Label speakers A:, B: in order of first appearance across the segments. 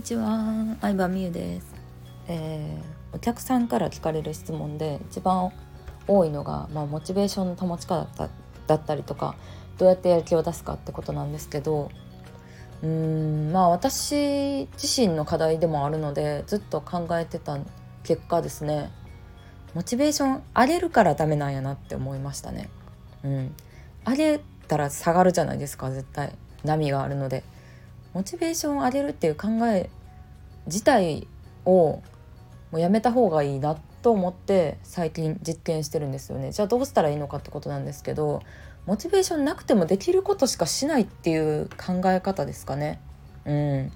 A: にちは、相葉美優です、えー、お客さんから聞かれる質問で一番多いのが、まあ、モチベーションの保ち方だったりとかどうやってやる気を出すかってことなんですけどうーんまあ私自身の課題でもあるのでずっと考えてた結果ですね。モチベーション上げるからダメなんやなって思いましたね。うん、上げたら下がるじゃないですか絶対。波があるので。モチベーションを上げるっていう考え自体をもうやめた方がいいなと思って最近実験してるんですよね。じゃあどうしたらいいのかってことなんですけどモチベーションなくてもできることしかしないっていう考え方ですかね。うん。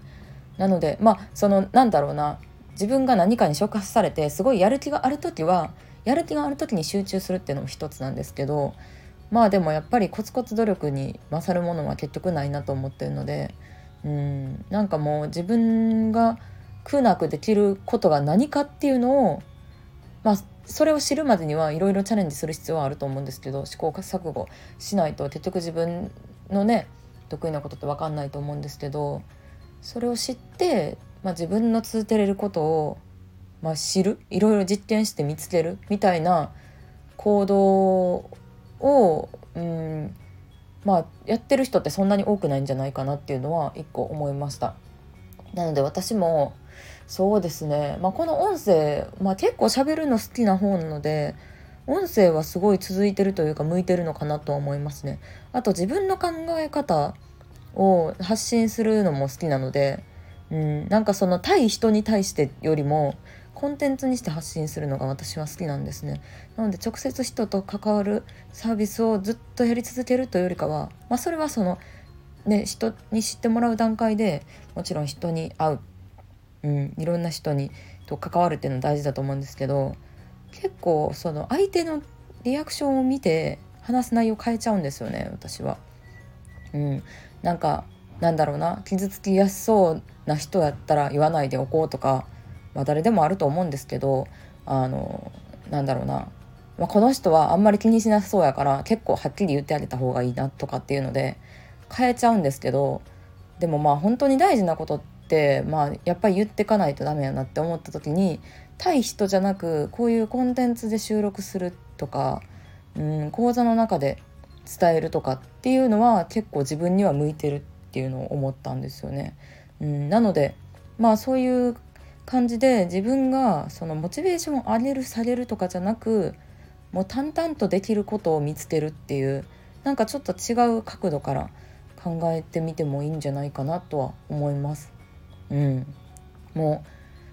A: なのでまあそのなんだろうな。自分が何かに触発されてすごいやる気がある時はやる気がある時に集中するっていうのも一つなんですけどまあでもやっぱりコツコツ努力に勝るものは結局ないなと思ってるのでうん。なんかもう自分が苦なくできることが何かっていうのをまあそれを知るまでにはいろいろチャレンジする必要はあると思うんですけど試行錯誤しないと結局自分のね得意なことって分かんないと思うんですけどそれを知って、まあ、自分の続けれることを、まあ、知るいろいろ実験して見つけるみたいな行動を、うん、まあやってる人ってそんなに多くないんじゃないかなっていうのは一個思いました。なので私もそうですね、まあ、この音声、まあ、結構喋るの好きな方なので音声はすごい続いてるというか向いてるのかなとは思いますね。あと自分の考え方を発信するのも好きなので、うん、なんかその対人に対してよりもコンテンツにして発信するのが私は好きなんですねなので直接人と関わるサービスをずっとやり続けるというよりかは、まあ、それはそのね人に知ってもらう段階でもちろん人に会う、うん、いろんな人にと関わるっていうのは大事だと思うんですけど結構その相手のリアクションを見て話す内容変えちゃうんですよね私は。うん、なんかなんだろうな傷つきやすそうな人やったら言わないでおこうとかまあ、誰でもあると思うんですけどあのなんだろうな、まあ、この人はあんまり気にしなさそうやから結構はっきり言ってあげた方がいいなとかっていうので変えちゃうんですけどでもまあ本当に大事なことって、まあ、やっぱり言ってかないとダメやなって思った時に対人じゃなくこういうコンテンツで収録するとか、うん、講座の中で伝えるとかっていうのは結構自分には向いてるっていうのを思ったんですよね。うん、なのでまあそういう感じで自分がそのモチベーションを上げる下げるとかじゃなくもう淡々とできることを見つけるっていうなんかちょっと違う角度から考えてみてもいいんじゃないかなとは思います。うん、もう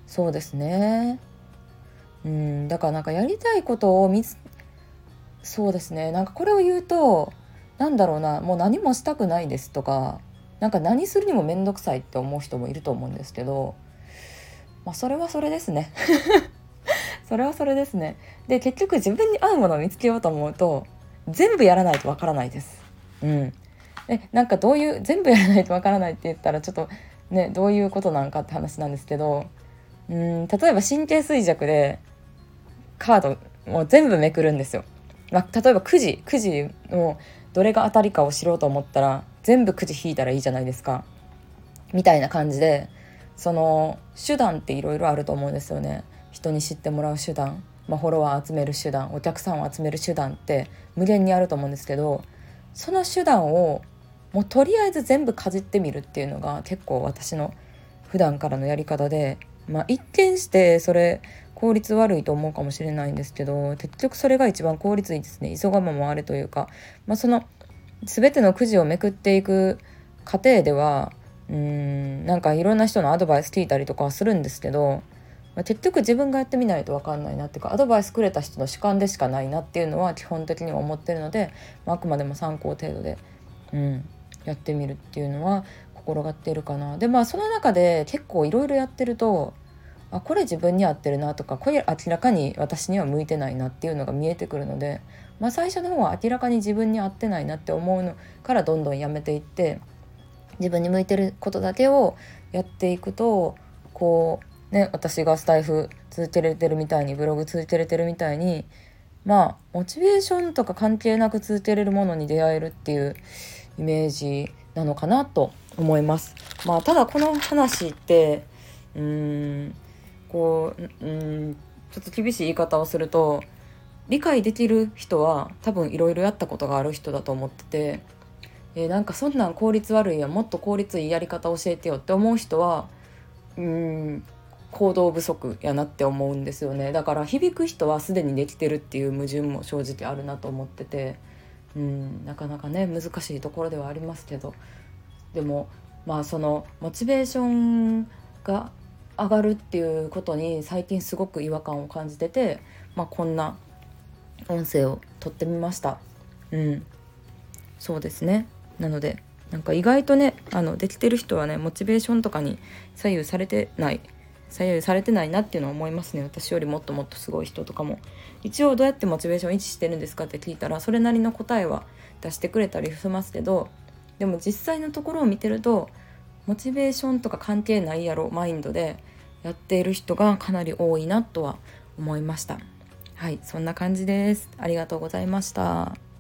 A: そうですね。うん、だからなんかやりたいことを見つそうですねなんかこれを言うとなんだろうなもう何もしたくないですとかなんか何するにも面倒くさいって思う人もいると思うんですけどまあ、それはそれですね。それはそれですね。で結局自分に合うものを見つけようと思うと全部やらないとわからないです。うん。えなんかどういう全部やらないとわからないって言ったらちょっとねどういうことなんかって話なんですけどうん例えば神経衰弱でカードもう全部めくるんですよ、まあ、例えばくじくじのどれが当たりかを知ろうと思ったら全部くじ引いたらいいじゃないですか。みたいな感じでその手段っていろいろあると思うんですよね。人に知ってもらう手段、まあ、フォロワー集める手段。お客さんを集める手段って無限にあると思うんですけどその手段をもうとりあえず全部かじってみるっていうのが結構私の普段からのやり方で、まあ、一見してそれ効率悪いと思うかもしれないんですけど結局それが一番効率いいですね。急がば回れというか、まあ、その全てのくじをめくっていく過程ではうんなんかいろんな人のアドバイス聞いたりとかはするんですけど、まあ、結局自分がやってみないと分かんないなっていうかアドバイスくれた人の主観でしかないなっていうのは基本的には思ってるので、まあ、あくまでも参考程度で、うん、やってみるっていうのは心がってるかな。でまあその中で結構いろいろやってるとあこれ自分に合ってるなとかこれ明らかに私には向いてないなっていうのが見えてくるので、まあ、最初の方は明らかに自分に合ってないなって思うのからどんどんやめていって自分に向いてることだけをやっていくとこうね私がスタイフ続けれてるみたいにブログ続けれてるみたいにまあモチベーションとか関係なく続けれるものに出会えるっていうイメージなのかなと思います。まあただこの話ってうーんこううんちょっと厳しい言い方をすると理解できる人は多分いろいろやったことがある人だと思ってて、えー、なんかそんなん効率悪いやもっと効率いいやり方教えてよって思う人はうん行動不足やなって思うんですよね。だから響く人はすでにできてるっていう矛盾も正直あるなと思っててうんなかなかね難しいところではありますけど。でもまあそのモチベーションが上がるっていうことに最近すごく違和感を感じてて、まあ、こんな音声を撮ってみました。うん。そうですね。なのでなんか意外とねあのできてる人はねモチベーションとかに左右されてない左右されてないなっていうのは思いますね。私よりもっともっとすごい人とかも。一応どうやってモチベーション維持してるんですかって聞いたらそれなりの答えは出してくれたりしますけどでも実際のところを見てるとモチベーションとか関係ないやろマインドでやっている人がかなり多いなとは思いました。はいそんな感じです。ありがとうございました。